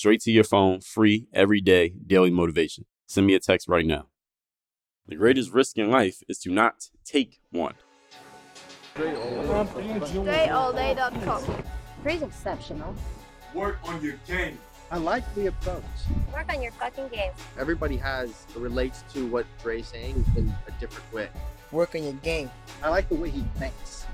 straight to your phone, free every day, daily motivation. Send me a text right now. The greatest risk in life is to not take one. DreAllDay.com. Pretty exceptional. Work on your game. I like the approach. Work on your fucking game. Everybody has relates to what Dre's saying in a different way. Work on your game. I like the way he thinks.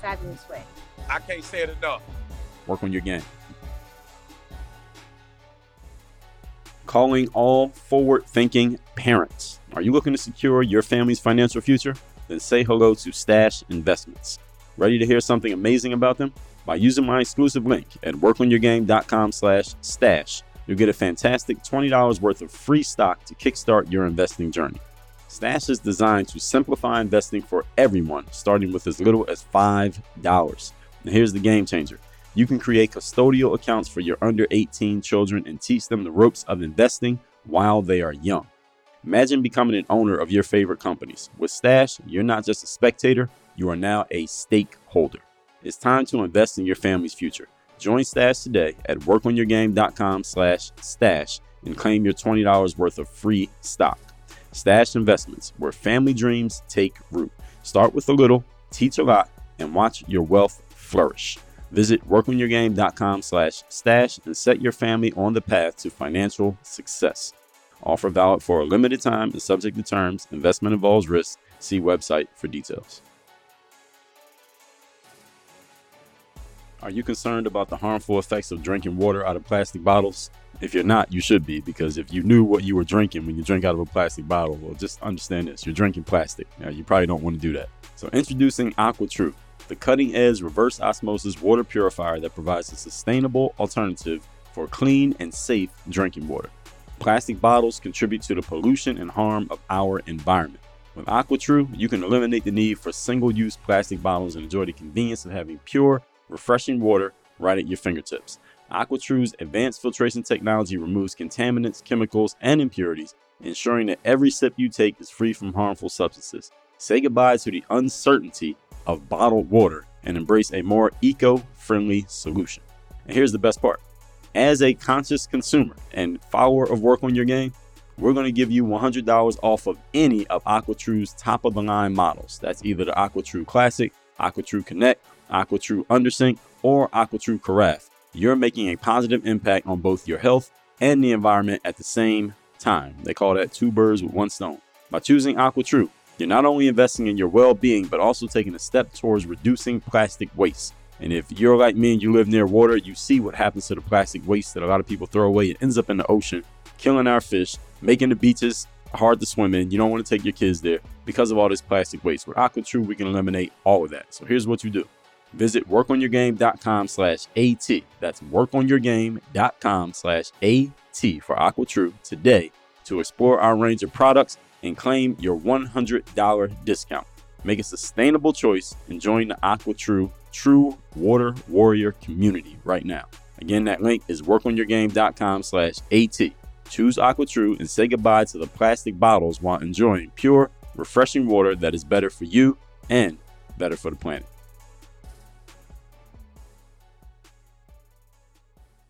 fabulous way. I can't say it enough. Work on your game. Calling all forward thinking parents. Are you looking to secure your family's financial future? Then say hello to Stash Investments. Ready to hear something amazing about them? By using my exclusive link at workonyourgame.com slash stash, you'll get a fantastic $20 worth of free stock to kickstart your investing journey. Stash is designed to simplify investing for everyone, starting with as little as $5. Now here's the game changer. You can create custodial accounts for your under 18 children and teach them the ropes of investing while they are young. Imagine becoming an owner of your favorite companies. With Stash, you're not just a spectator, you are now a stakeholder. It's time to invest in your family's future. Join Stash today at workonyourgame.com slash stash and claim your $20 worth of free stock. Stash Investments, where family dreams take root. Start with a little, teach a lot, and watch your wealth flourish. Visit workonyourgame.com slash stash and set your family on the path to financial success. Offer valid for a limited time and subject to terms. Investment involves risk. See website for details. Are you concerned about the harmful effects of drinking water out of plastic bottles? If you're not, you should be, because if you knew what you were drinking when you drink out of a plastic bottle, well, just understand this you're drinking plastic. Now, you probably don't want to do that. So, introducing AquaTru, the cutting edge reverse osmosis water purifier that provides a sustainable alternative for clean and safe drinking water. Plastic bottles contribute to the pollution and harm of our environment. With AquaTru, you can eliminate the need for single use plastic bottles and enjoy the convenience of having pure, refreshing water right at your fingertips. AquaTru's advanced filtration technology removes contaminants, chemicals, and impurities, ensuring that every sip you take is free from harmful substances. Say goodbye to the uncertainty of bottled water and embrace a more eco friendly solution. And here's the best part as a conscious consumer and follower of Work on Your Game, we're going to give you $100 off of any of AquaTru's top of the line models. That's either the AquaTru Classic, AquaTru Connect, AquaTru Undersink, or AquaTru Carafe. You're making a positive impact on both your health and the environment at the same time. They call that two birds with one stone. By choosing AquaTru, you're not only investing in your well being, but also taking a step towards reducing plastic waste. And if you're like me and you live near water, you see what happens to the plastic waste that a lot of people throw away. It ends up in the ocean, killing our fish, making the beaches hard to swim in. You don't want to take your kids there because of all this plastic waste. With AquaTru, we can eliminate all of that. So here's what you do. Visit workonyourgame.com slash AT. That's workonyourgame.com slash AT for AquaTru today to explore our range of products and claim your $100 discount. Make a sustainable choice and join the AquaTru True Water Warrior community right now. Again, that link is workonyourgame.com slash AT. Choose AquaTru and say goodbye to the plastic bottles while enjoying pure, refreshing water that is better for you and better for the planet.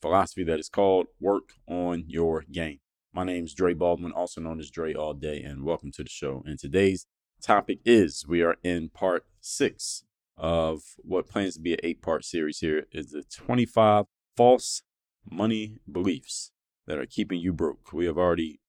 philosophy that is called Work on Your Game. My name is Dre Baldwin, also known as Dre All Day, and welcome to the show. And today's topic is we are in part six of what plans to be an eight part series here is the 25 false money beliefs that are keeping you broke. We have already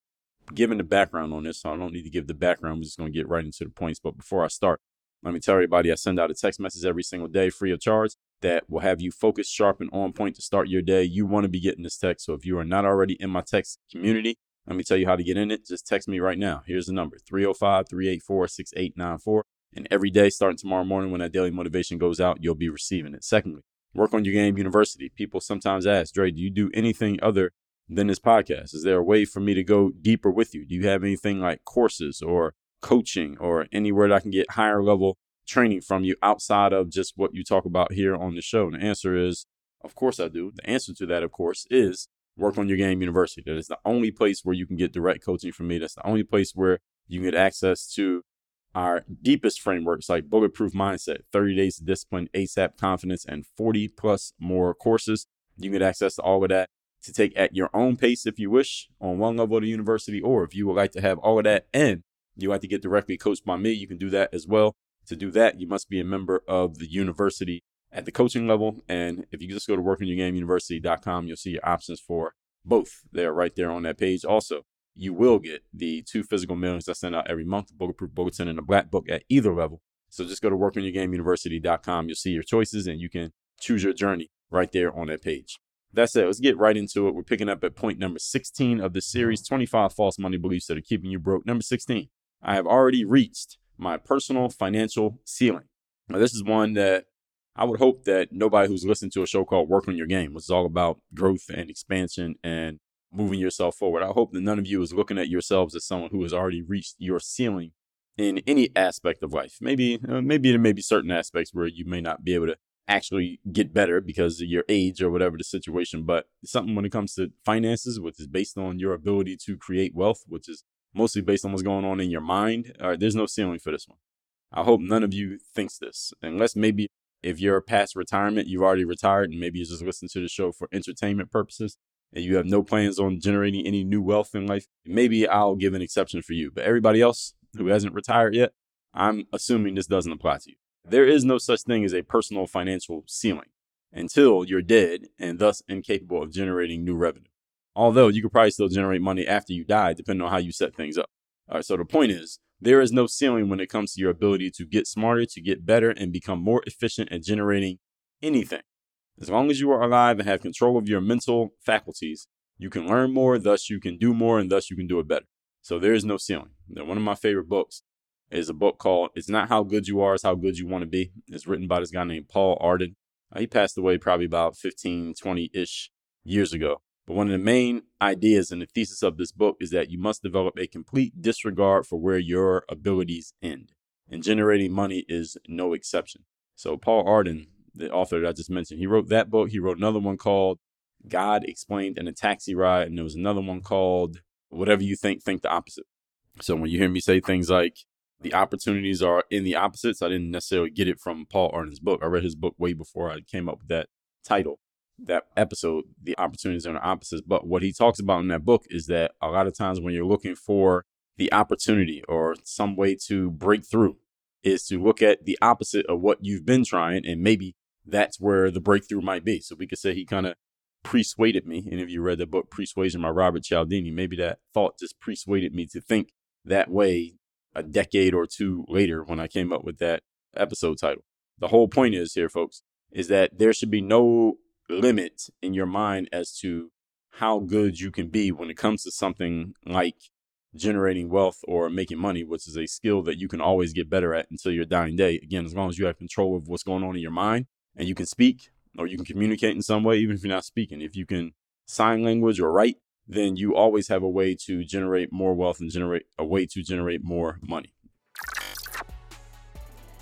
given the background on this, so I don't need to give the background. We're just going to get right into the points. But before I start, let me tell everybody I send out a text message every single day free of charge that will have you focused, sharp, and on point to start your day. You want to be getting this text. So if you are not already in my text community, let me tell you how to get in it. Just text me right now. Here's the number 305 384 6894. And every day, starting tomorrow morning, when that daily motivation goes out, you'll be receiving it. Secondly, work on your game university. People sometimes ask, Dre, do you do anything other than this podcast? Is there a way for me to go deeper with you? Do you have anything like courses or coaching or anywhere that I can get higher level training from you outside of just what you talk about here on the show? And the answer is, of course I do. The answer to that, of course, is Work on Your Game University. That is the only place where you can get direct coaching from me. That's the only place where you can get access to our deepest frameworks like Bulletproof Mindset, 30 Days of Discipline, ASAP Confidence, and 40 plus more courses. You can get access to all of that to take at your own pace if you wish on one level of the university, or if you would like to have all of that and you like to get directly coached by me, you can do that as well. To do that, you must be a member of the university at the coaching level. And if you just go to workonyourgameuniversity.com, you'll see your options for both. They're right there on that page. Also, you will get the two physical mailings I send out every month, the Bulletproof Bulletin and the Black Book at either level. So just go to workonyourgameuniversity.com. You'll see your choices and you can choose your journey right there on that page. That's it. Let's get right into it. We're picking up at point number 16 of the series 25 false money beliefs that are keeping you broke. Number 16, I have already reached my personal financial ceiling. Now, this is one that I would hope that nobody who's listening to a show called Work on Your Game, which is all about growth and expansion and moving yourself forward. I hope that none of you is looking at yourselves as someone who has already reached your ceiling in any aspect of life. Maybe, uh, maybe there may be certain aspects where you may not be able to actually get better because of your age or whatever the situation. But something when it comes to finances, which is based on your ability to create wealth, which is mostly based on what's going on in your mind. All right, there's no ceiling for this one. I hope none of you thinks this, unless maybe if you're past retirement, you've already retired, and maybe you just listen to the show for entertainment purposes, and you have no plans on generating any new wealth in life. Maybe I'll give an exception for you. But everybody else who hasn't retired yet, I'm assuming this doesn't apply to you. There is no such thing as a personal financial ceiling until you're dead and thus incapable of generating new revenue. Although you could probably still generate money after you die, depending on how you set things up. All right, so the point is, there is no ceiling when it comes to your ability to get smarter, to get better, and become more efficient at generating anything. As long as you are alive and have control of your mental faculties, you can learn more, thus you can do more, and thus you can do it better. So there is no ceiling. Now, one of my favorite books is a book called It's Not How Good You Are, It's How Good You Want to Be. It's written by this guy named Paul Arden. Uh, he passed away probably about 15, 20 ish years ago. But one of the main ideas and the thesis of this book is that you must develop a complete disregard for where your abilities end. And generating money is no exception. So, Paul Arden, the author that I just mentioned, he wrote that book. He wrote another one called God Explained in a Taxi Ride. And there was another one called Whatever You Think, Think the Opposite. So, when you hear me say things like, the opportunities are in the opposites, I didn't necessarily get it from Paul Arden's book. I read his book way before I came up with that title that episode, the opportunities are the opposites. But what he talks about in that book is that a lot of times when you're looking for the opportunity or some way to break through, is to look at the opposite of what you've been trying, and maybe that's where the breakthrough might be. So we could say he kind of persuaded me. And if you read the book Persuasion by Robert Cialdini, maybe that thought just persuaded me to think that way a decade or two later when I came up with that episode title. The whole point is here, folks, is that there should be no limit in your mind as to how good you can be when it comes to something like generating wealth or making money, which is a skill that you can always get better at until your dying day. Again, as long as you have control of what's going on in your mind and you can speak or you can communicate in some way, even if you're not speaking. If you can sign language or write, then you always have a way to generate more wealth and generate a way to generate more money.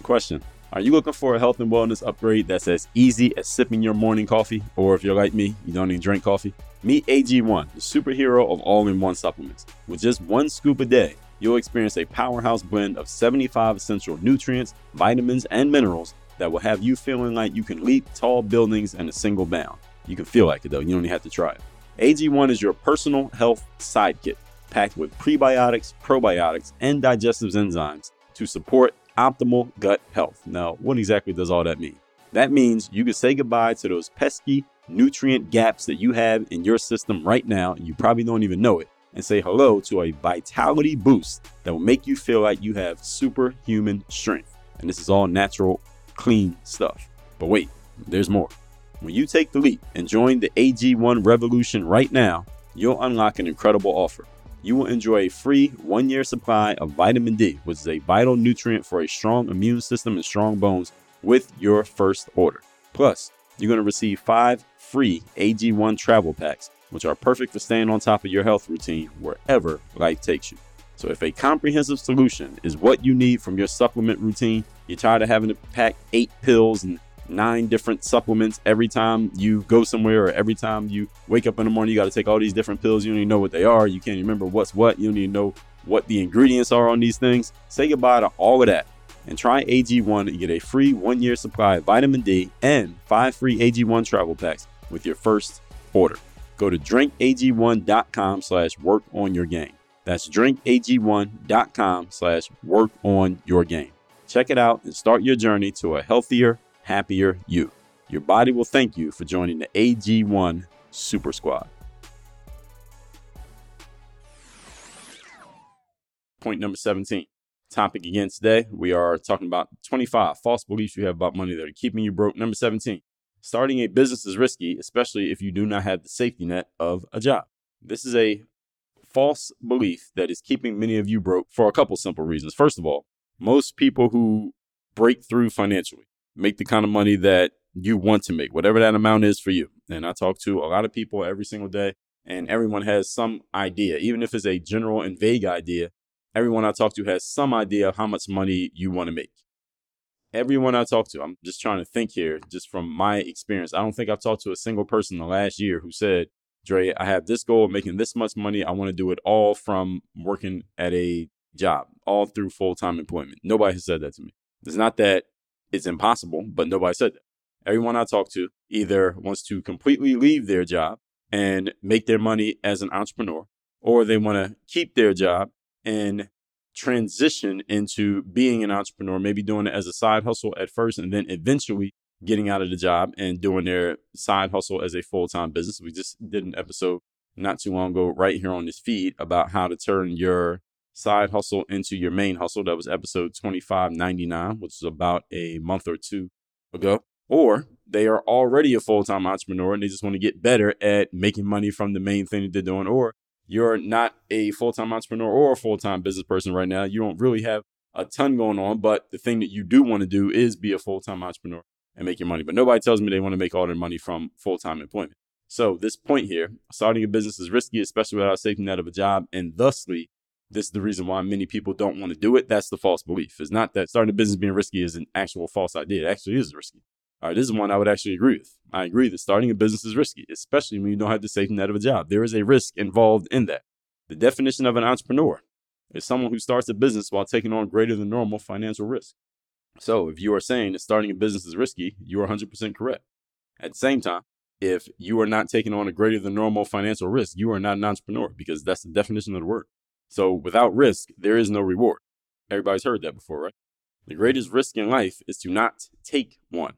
Question are you looking for a health and wellness upgrade that's as easy as sipping your morning coffee? Or if you're like me, you don't even drink coffee? Meet AG1, the superhero of all in one supplements. With just one scoop a day, you'll experience a powerhouse blend of 75 essential nutrients, vitamins, and minerals that will have you feeling like you can leap tall buildings in a single bound. You can feel like it though, you don't even have to try it. AG1 is your personal health sidekick, packed with prebiotics, probiotics, and digestive enzymes to support optimal gut health. Now, what exactly does all that mean? That means you can say goodbye to those pesky nutrient gaps that you have in your system right now, and you probably don't even know it, and say hello to a vitality boost that will make you feel like you have superhuman strength. And this is all natural, clean stuff. But wait, there's more. When you take the leap and join the AG1 revolution right now, you'll unlock an incredible offer. You will enjoy a free one year supply of vitamin D, which is a vital nutrient for a strong immune system and strong bones, with your first order. Plus, you're going to receive five free AG1 travel packs, which are perfect for staying on top of your health routine wherever life takes you. So, if a comprehensive solution is what you need from your supplement routine, you're tired of having to pack eight pills and nine different supplements every time you go somewhere or every time you wake up in the morning, you got to take all these different pills. You don't even know what they are. You can't remember what's what. You don't even know what the ingredients are on these things. Say goodbye to all of that and try AG1 and get a free one year supply of vitamin D and five free AG1 travel packs with your first order. Go to drinkag1.com slash work on your game. That's drinkag1.com slash work on your game. Check it out and start your journey to a healthier, happier you. Your body will thank you for joining the AG1 Super Squad. Point number 17. Topic again today. We are talking about 25 false beliefs you have about money that are keeping you broke. Number 17. Starting a business is risky, especially if you do not have the safety net of a job. This is a false belief that is keeping many of you broke for a couple simple reasons. First of all, most people who break through financially make the kind of money that you want to make, whatever that amount is for you. And I talk to a lot of people every single day, and everyone has some idea, even if it's a general and vague idea. Everyone I talk to has some idea of how much money you want to make. Everyone I talk to, I'm just trying to think here, just from my experience. I don't think I've talked to a single person in the last year who said, Dre, I have this goal of making this much money. I want to do it all from working at a job, all through full time employment. Nobody has said that to me. It's not that it's impossible, but nobody said that. Everyone I talk to either wants to completely leave their job and make their money as an entrepreneur, or they want to keep their job and transition into being an entrepreneur, maybe doing it as a side hustle at first and then eventually getting out of the job and doing their side hustle as a full time business. We just did an episode not too long ago, right here on this feed, about how to turn your side hustle into your main hustle. That was episode 2599, which was about a month or two ago. Or they are already a full time entrepreneur and they just want to get better at making money from the main thing that they're doing. Or you're not a full time entrepreneur or a full time business person right now. You don't really have a ton going on, but the thing that you do want to do is be a full time entrepreneur and make your money. But nobody tells me they want to make all their money from full time employment. So, this point here starting a business is risky, especially without safety net of a job, and thusly, this is the reason why many people don't want to do it. That's the false belief. It's not that starting a business being risky is an actual false idea. It actually is risky. All right, this is one I would actually agree with. I agree that starting a business is risky, especially when you don't have the safety net of a job. There is a risk involved in that. The definition of an entrepreneur is someone who starts a business while taking on greater than normal financial risk. So, if you are saying that starting a business is risky, you are 100% correct. At the same time, if you are not taking on a greater than normal financial risk, you are not an entrepreneur because that's the definition of the word. So, without risk, there is no reward. Everybody's heard that before, right? The greatest risk in life is to not take one.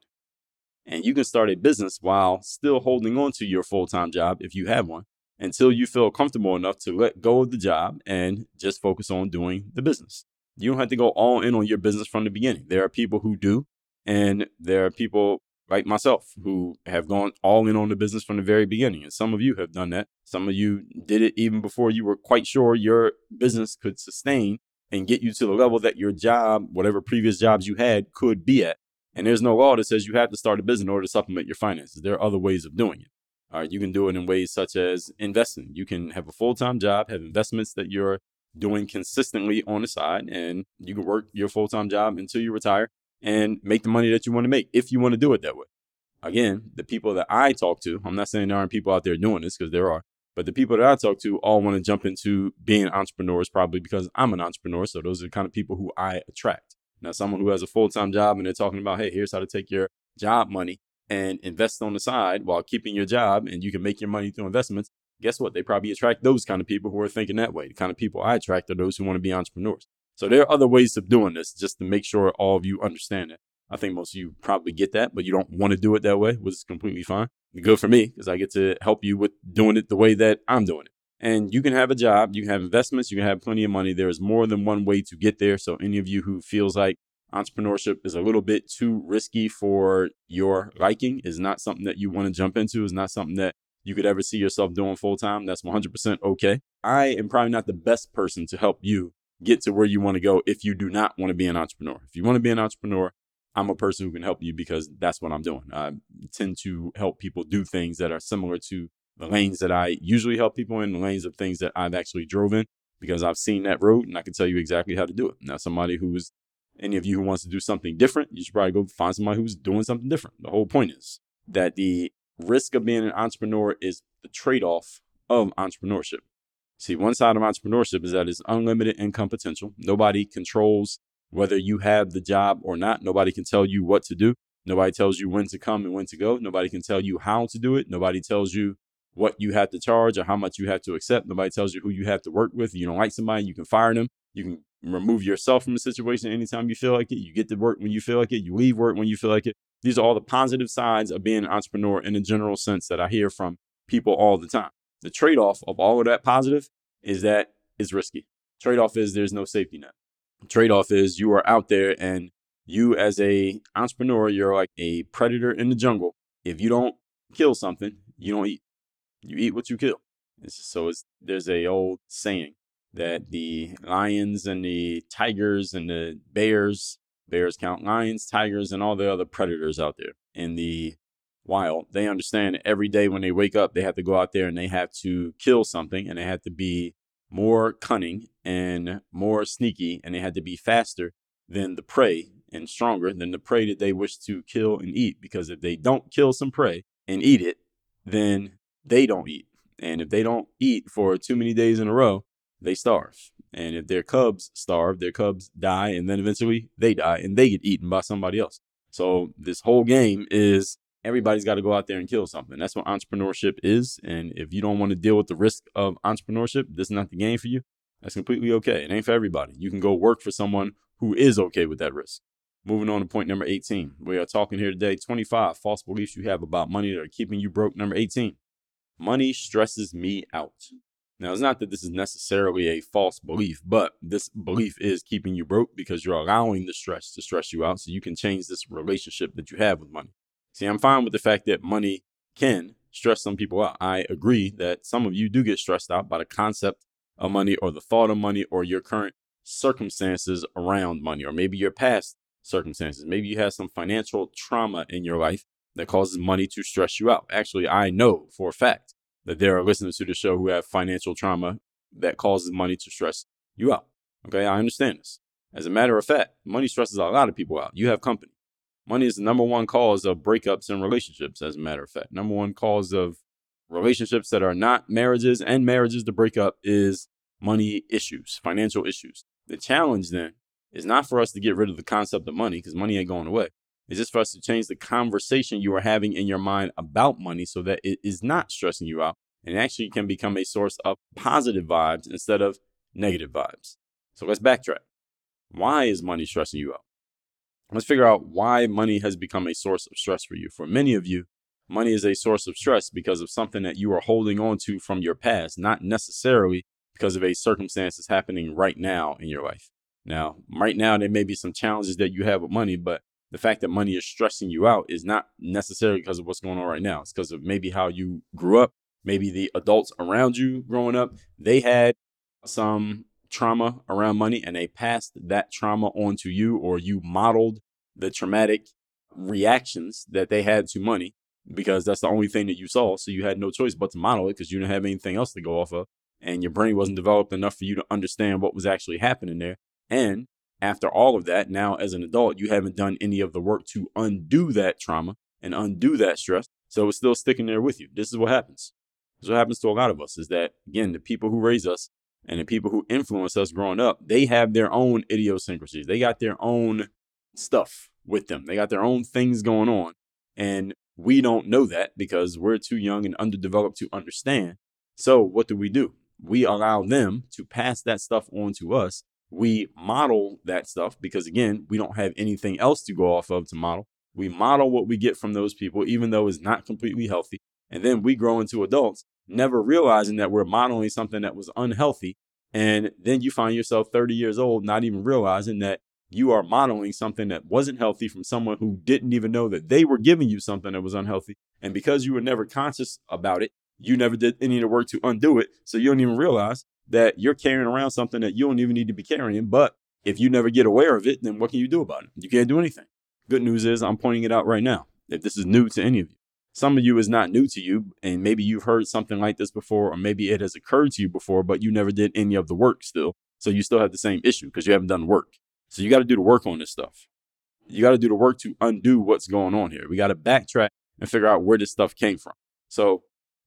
And you can start a business while still holding on to your full time job if you have one until you feel comfortable enough to let go of the job and just focus on doing the business. You don't have to go all in on your business from the beginning. There are people who do, and there are people like myself who have gone all in on the business from the very beginning. And some of you have done that. Some of you did it even before you were quite sure your business could sustain and get you to the level that your job, whatever previous jobs you had, could be at. And there's no law that says you have to start a business in order to supplement your finances. There are other ways of doing it. All right, you can do it in ways such as investing. You can have a full time job, have investments that you're doing consistently on the side, and you can work your full time job until you retire and make the money that you want to make if you want to do it that way. again, the people that I talk to, I'm not saying there aren't people out there doing this because there are, but the people that I talk to all want to jump into being entrepreneurs probably because I'm an entrepreneur. So those are the kind of people who I attract. Now, someone who has a full time job and they're talking about, hey, here's how to take your job money and invest on the side while keeping your job and you can make your money through investments. Guess what? They probably attract those kind of people who are thinking that way. The kind of people I attract are those who want to be entrepreneurs. So there are other ways of doing this just to make sure all of you understand it. I think most of you probably get that, but you don't want to do it that way, which is completely fine. Good for me because I get to help you with doing it the way that I'm doing it. And you can have a job, you can have investments, you can have plenty of money. There is more than one way to get there. So any of you who feels like entrepreneurship is a little bit too risky for your liking, is not something that you want to jump into, is not something that you could ever see yourself doing full time, that's 100% okay. I am probably not the best person to help you get to where you want to go if you do not want to be an entrepreneur. If you want to be an entrepreneur, I'm a person who can help you because that's what I'm doing. I tend to help people do things that are similar to the lanes that I usually help people in, the lanes of things that I've actually drove in because I've seen that road and I can tell you exactly how to do it. Now, somebody who's any of you who wants to do something different, you should probably go find somebody who's doing something different. The whole point is that the risk of being an entrepreneur is the trade off of entrepreneurship. See, one side of entrepreneurship is that it's unlimited income potential. Nobody controls whether you have the job or not. Nobody can tell you what to do. Nobody tells you when to come and when to go. Nobody can tell you how to do it. Nobody tells you what you have to charge or how much you have to accept. Nobody tells you who you have to work with. You don't like somebody, you can fire them. You can remove yourself from the situation anytime you feel like it. You get to work when you feel like it. You leave work when you feel like it. These are all the positive sides of being an entrepreneur in a general sense that I hear from people all the time. The trade off of all of that positive is that it's risky. Trade off is there's no safety net. Trade-off is you are out there and you as a entrepreneur you're like a predator in the jungle. If you don't kill something you don't eat. You eat what you kill. It's, so it's there's a old saying that the lions and the tigers and the bears bears count lions tigers and all the other predators out there. In the wild they understand every day when they wake up they have to go out there and they have to kill something and they have to be more cunning and more sneaky, and they had to be faster than the prey and stronger than the prey that they wish to kill and eat. Because if they don't kill some prey and eat it, then they don't eat. And if they don't eat for too many days in a row, they starve. And if their cubs starve, their cubs die, and then eventually they die and they get eaten by somebody else. So this whole game is everybody's got to go out there and kill something. That's what entrepreneurship is. And if you don't want to deal with the risk of entrepreneurship, this is not the game for you. That's completely okay. It ain't for everybody. You can go work for someone who is okay with that risk. Moving on to point number 18. We are talking here today 25 false beliefs you have about money that are keeping you broke. Number 18. Money stresses me out. Now, it's not that this is necessarily a false belief, but this belief is keeping you broke because you're allowing the stress to stress you out so you can change this relationship that you have with money. See, I'm fine with the fact that money can stress some people out. I agree that some of you do get stressed out by the concept of money or the thought of money or your current circumstances around money, or maybe your past circumstances. Maybe you have some financial trauma in your life that causes money to stress you out. Actually, I know for a fact that there are listeners to the show who have financial trauma that causes money to stress you out. Okay, I understand this. As a matter of fact, money stresses a lot of people out. You have company. Money is the number one cause of breakups in relationships, as a matter of fact. Number one cause of relationships that are not marriages and marriages to break up is money issues, financial issues. The challenge then is not for us to get rid of the concept of money because money ain't going away. It's just for us to change the conversation you are having in your mind about money so that it is not stressing you out and actually can become a source of positive vibes instead of negative vibes. So let's backtrack. Why is money stressing you out? Let's figure out why money has become a source of stress for you. For many of you, money is a source of stress because of something that you are holding on to from your past, not necessarily because of a circumstance that's happening right now in your life. Now, right now, there may be some challenges that you have with money, but the fact that money is stressing you out is not necessarily because of what's going on right now. It's because of maybe how you grew up, maybe the adults around you growing up, they had some trauma around money and they passed that trauma on to you or you modeled the traumatic reactions that they had to money because that's the only thing that you saw. So you had no choice but to model it because you didn't have anything else to go off of. And your brain wasn't developed enough for you to understand what was actually happening there. And after all of that, now as an adult, you haven't done any of the work to undo that trauma. and undo that stress so it's still sticking there with you. This is what happens. This is what happens to a lot of us is that, again, the people who raise us and the people who influence us growing up, they have their own idiosyncrasies. They got their own stuff with them. They got their own things going on. And we don't know that because we're too young and underdeveloped to understand. So what do we do? We allow them to pass that stuff on to us. We model that stuff because again, we don't have anything else to go off of to model. We model what we get from those people, even though it's not completely healthy. And then we grow into adults, never realizing that we're modeling something that was unhealthy. And then you find yourself 30 years old, not even realizing that you are modeling something that wasn't healthy from someone who didn't even know that they were giving you something that was unhealthy. And because you were never conscious about it, you never did any of the work to undo it. So you don't even realize that you're carrying around something that you don't even need to be carrying. But if you never get aware of it, then what can you do about it? You can't do anything. Good news is I'm pointing it out right now. If this is new to any of you, some of you is not new to you, and maybe you've heard something like this before, or maybe it has occurred to you before, but you never did any of the work still. So you still have the same issue because you haven't done work. So you got to do the work on this stuff. You got to do the work to undo what's going on here. We got to backtrack and figure out where this stuff came from. So,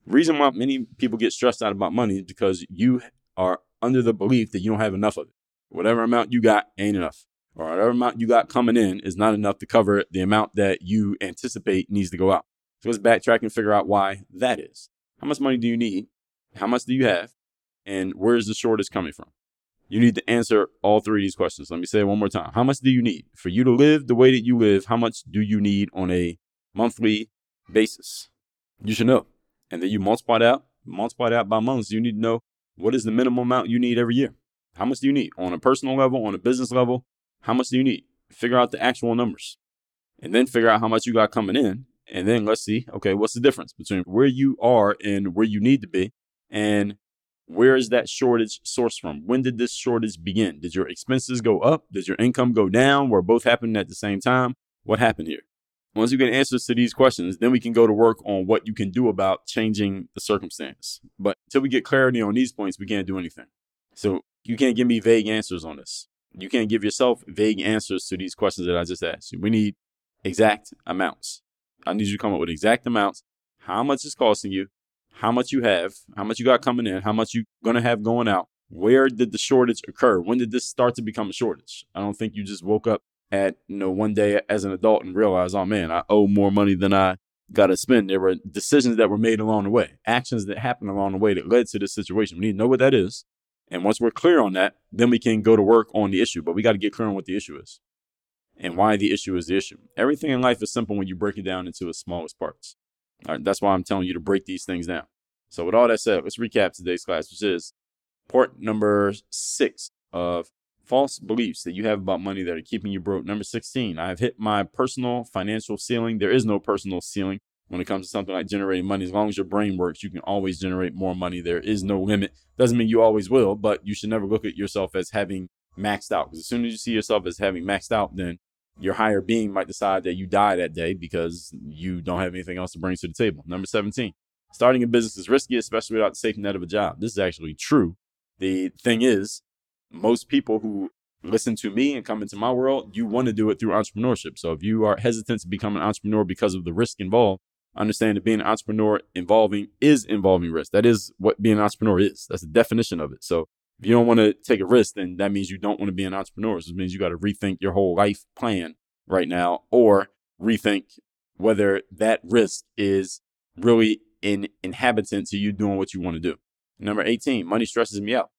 reason why many people get stressed out about money is because you are under the belief that you don't have enough of it. Whatever amount you got ain't enough, or whatever amount you got coming in is not enough to cover the amount that you anticipate needs to go out. So let's backtrack and figure out why that is. How much money do you need? How much do you have? And where is the shortage coming from? You need to answer all three of these questions. Let me say it one more time. How much do you need? For you to live the way that you live, how much do you need on a monthly basis? You should know. And then you multiply it out, multiply it out by months. You need to know what is the minimum amount you need every year. How much do you need on a personal level, on a business level? How much do you need? Figure out the actual numbers and then figure out how much you got coming in. And then let's see, okay, what's the difference between where you are and where you need to be? And where is that shortage sourced from? When did this shortage begin? Did your expenses go up? Did your income go down? Were both happening at the same time? What happened here? Once you get answers to these questions, then we can go to work on what you can do about changing the circumstance. But until we get clarity on these points, we can't do anything. So you can't give me vague answers on this. You can't give yourself vague answers to these questions that I just asked you. We need exact amounts. I need you to come up with exact amounts. How much is costing you? how much you have, how much you got coming in, how much you're gonna have going out. Where did the shortage occur? When did this start to become a shortage? I don't think you just woke up at you know one day as an adult and realized, oh man, I owe more money than I got to spend. There were decisions that were made along the way, actions that happened along the way that led to this situation. We need to know what that is. And once we're clear on that, then we can go to work on the issue. But we got to get clear on what the issue is and why the issue is the issue. Everything in life is simple when you break it down into its smallest parts. All right, that's why I'm telling you to break these things down. So, with all that said, let's recap today's class, which is part number six of false beliefs that you have about money that are keeping you broke. Number 16, I have hit my personal financial ceiling. There is no personal ceiling when it comes to something like generating money. As long as your brain works, you can always generate more money. There is no limit. Doesn't mean you always will, but you should never look at yourself as having maxed out. Because as soon as you see yourself as having maxed out, then your higher being might decide that you die that day because you don't have anything else to bring to the table. Number 17, starting a business is risky, especially without the safety net of a job. This is actually true. The thing is, most people who listen to me and come into my world, you want to do it through entrepreneurship. So if you are hesitant to become an entrepreneur because of the risk involved, understand that being an entrepreneur involving is involving risk. That is what being an entrepreneur is. That's the definition of it. So if you don't want to take a risk, then that means you don't want to be an entrepreneur. So it means you got to rethink your whole life plan right now or rethink whether that risk is really an inhabitant to you doing what you want to do. Number 18, money stresses me out.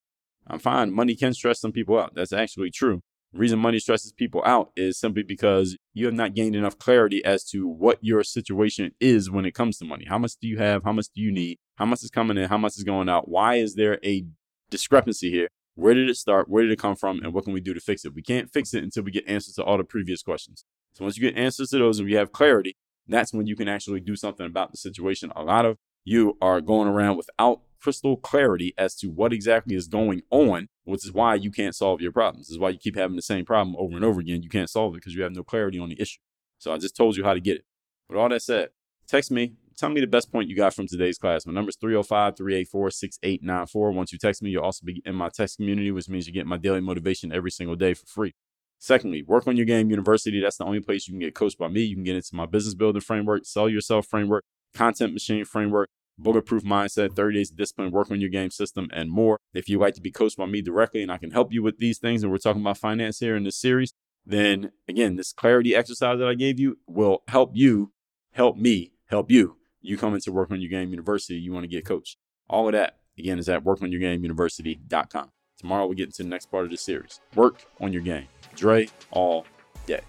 I'm fine. Money can stress some people out. That's actually true. The reason money stresses people out is simply because you have not gained enough clarity as to what your situation is when it comes to money. How much do you have? How much do you need? How much is coming in? How much is going out? Why is there a discrepancy here. Where did it start? Where did it come from? And what can we do to fix it? We can't fix it until we get answers to all the previous questions. So once you get answers to those and we have clarity, that's when you can actually do something about the situation. A lot of you are going around without crystal clarity as to what exactly is going on, which is why you can't solve your problems. This is why you keep having the same problem over and over again. You can't solve it because you have no clarity on the issue. So I just told you how to get it. With all that said, text me, tell me the best point you got from today's class. My number is 305 384 6894. Once you text me, you'll also be in my text community, which means you get my daily motivation every single day for free. Secondly, work on your game university. That's the only place you can get coached by me. You can get into my business building framework, sell yourself framework, content machine framework, bulletproof mindset, 30 days of discipline, work on your game system, and more. If you'd like to be coached by me directly and I can help you with these things, and we're talking about finance here in this series, then again, this clarity exercise that I gave you will help you, help me, help you. You come into Work on Your Game University, you want to get coached. All of that, again, is at workonyourgameuniversity.com. Tomorrow, we get into the next part of the series. Work on your game. Dre all day.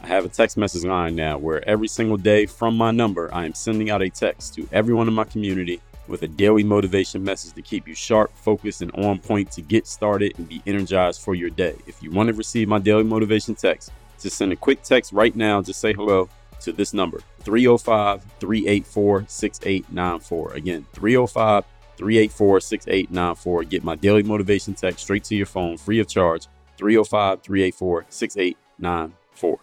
I have a text message line now where every single day from my number, I am sending out a text to everyone in my community with a daily motivation message to keep you sharp, focused, and on point to get started and be energized for your day. If you want to receive my daily motivation text, just send a quick text right now Just say hello to this number 305 384 6894. Again, 305 384 6894. Get my daily motivation text straight to your phone free of charge 305 384 6894.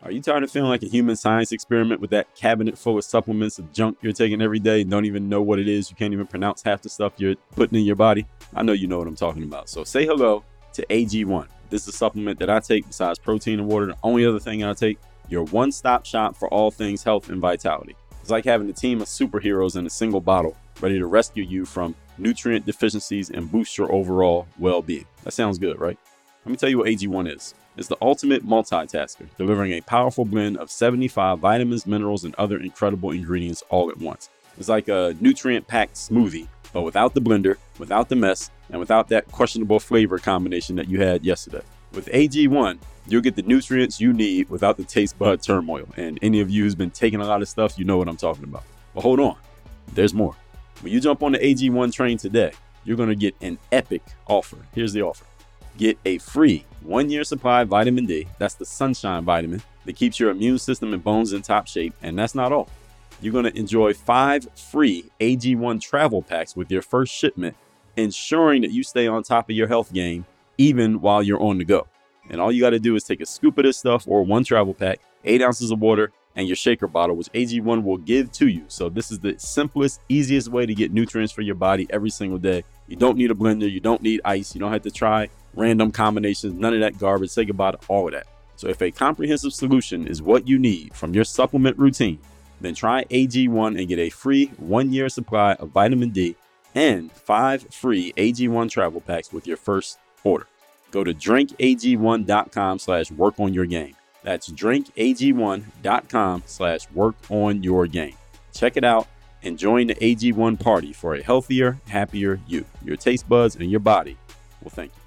Are you tired of feeling like a human science experiment with that cabinet full of supplements of junk you're taking every day and don't even know what it is? You can't even pronounce half the stuff you're putting in your body? I know you know what I'm talking about. So say hello to AG1. This is a supplement that I take besides protein and water. The only other thing I take, your one stop shop for all things health and vitality. It's like having a team of superheroes in a single bottle ready to rescue you from nutrient deficiencies and boost your overall well being. That sounds good, right? Let me tell you what AG1 is. It's the ultimate multitasker, delivering a powerful blend of 75 vitamins, minerals, and other incredible ingredients all at once. It's like a nutrient packed smoothie, but without the blender, without the mess, and without that questionable flavor combination that you had yesterday. With AG1, you'll get the nutrients you need without the taste bud turmoil. And any of you who's been taking a lot of stuff, you know what I'm talking about. But hold on, there's more. When you jump on the AG1 train today, you're going to get an epic offer. Here's the offer get a free one year supply of vitamin D. That's the sunshine vitamin that keeps your immune system and bones in top shape. And that's not all. You're going to enjoy five free AG1 travel packs with your first shipment, ensuring that you stay on top of your health game even while you're on the go. And all you got to do is take a scoop of this stuff or one travel pack, eight ounces of water, and your shaker bottle, which AG1 will give to you. So, this is the simplest, easiest way to get nutrients for your body every single day. You don't need a blender, you don't need ice, you don't have to try random combinations, none of that garbage. Say goodbye to all of that. So, if a comprehensive solution is what you need from your supplement routine, then try AG1 and get a free one year supply of vitamin D and five free AG1 travel packs with your first order. Go to drinkag1.com slash work on your game. That's drinkag1.com slash work on your game. Check it out and join the AG1 party for a healthier, happier you. Your taste buds and your body will thank you.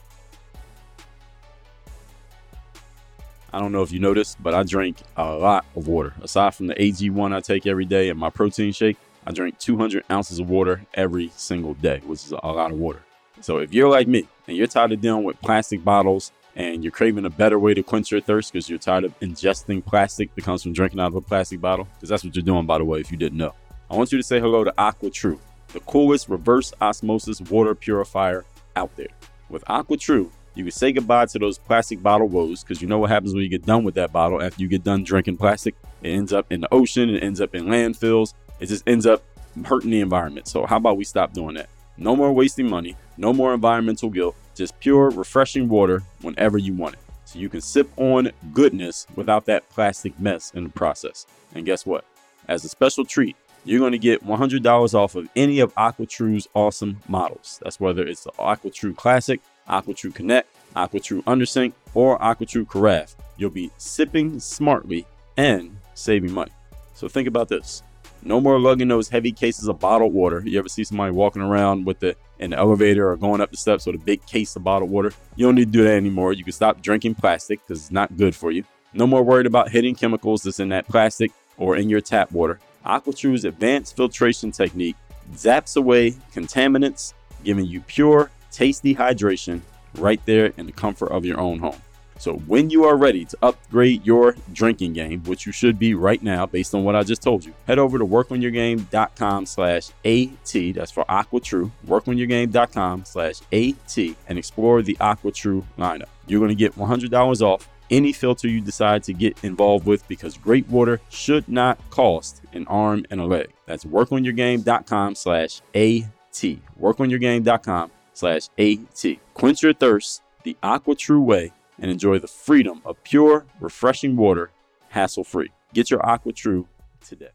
I don't know if you noticed, but I drink a lot of water. Aside from the AG1 I take every day and my protein shake, I drink 200 ounces of water every single day, which is a lot of water. So if you're like me and you're tired of dealing with plastic bottles and you're craving a better way to quench your thirst because you're tired of ingesting plastic that comes from drinking out of a plastic bottle, because that's what you're doing, by the way, if you didn't know, I want you to say hello to AquaTru, the coolest reverse osmosis water purifier out there. With AquaTru, you can say goodbye to those plastic bottle woes because you know what happens when you get done with that bottle after you get done drinking plastic. It ends up in the ocean, it ends up in landfills, it just ends up hurting the environment. So, how about we stop doing that? No more wasting money, no more environmental guilt, just pure, refreshing water whenever you want it. So you can sip on goodness without that plastic mess in the process. And guess what? As a special treat, you're going to get $100 off of any of AquaTru's awesome models. That's whether it's the AquaTru Classic, AquaTru Connect, AquaTru Undersink, or AquaTru Carafe. You'll be sipping smartly and saving money. So think about this. No more lugging those heavy cases of bottled water. You ever see somebody walking around with the in the elevator or going up the steps with a big case of bottled water? You don't need to do that anymore. You can stop drinking plastic because it's not good for you. No more worried about hitting chemicals that's in that plastic or in your tap water. AquaTru's advanced filtration technique zaps away contaminants, giving you pure, tasty hydration right there in the comfort of your own home. So when you are ready to upgrade your drinking game, which you should be right now based on what I just told you, head over to workonyourgame.com slash AT. That's for AquaTru. Workonyourgame.com slash AT and explore the AquaTru lineup. You're going to get $100 off any filter you decide to get involved with because great water should not cost an arm and a leg. That's workonyourgame.com slash AT. Workonyourgame.com slash AT. Quench your thirst the AquaTru way and enjoy the freedom of pure, refreshing water hassle free. Get your AquaTru today.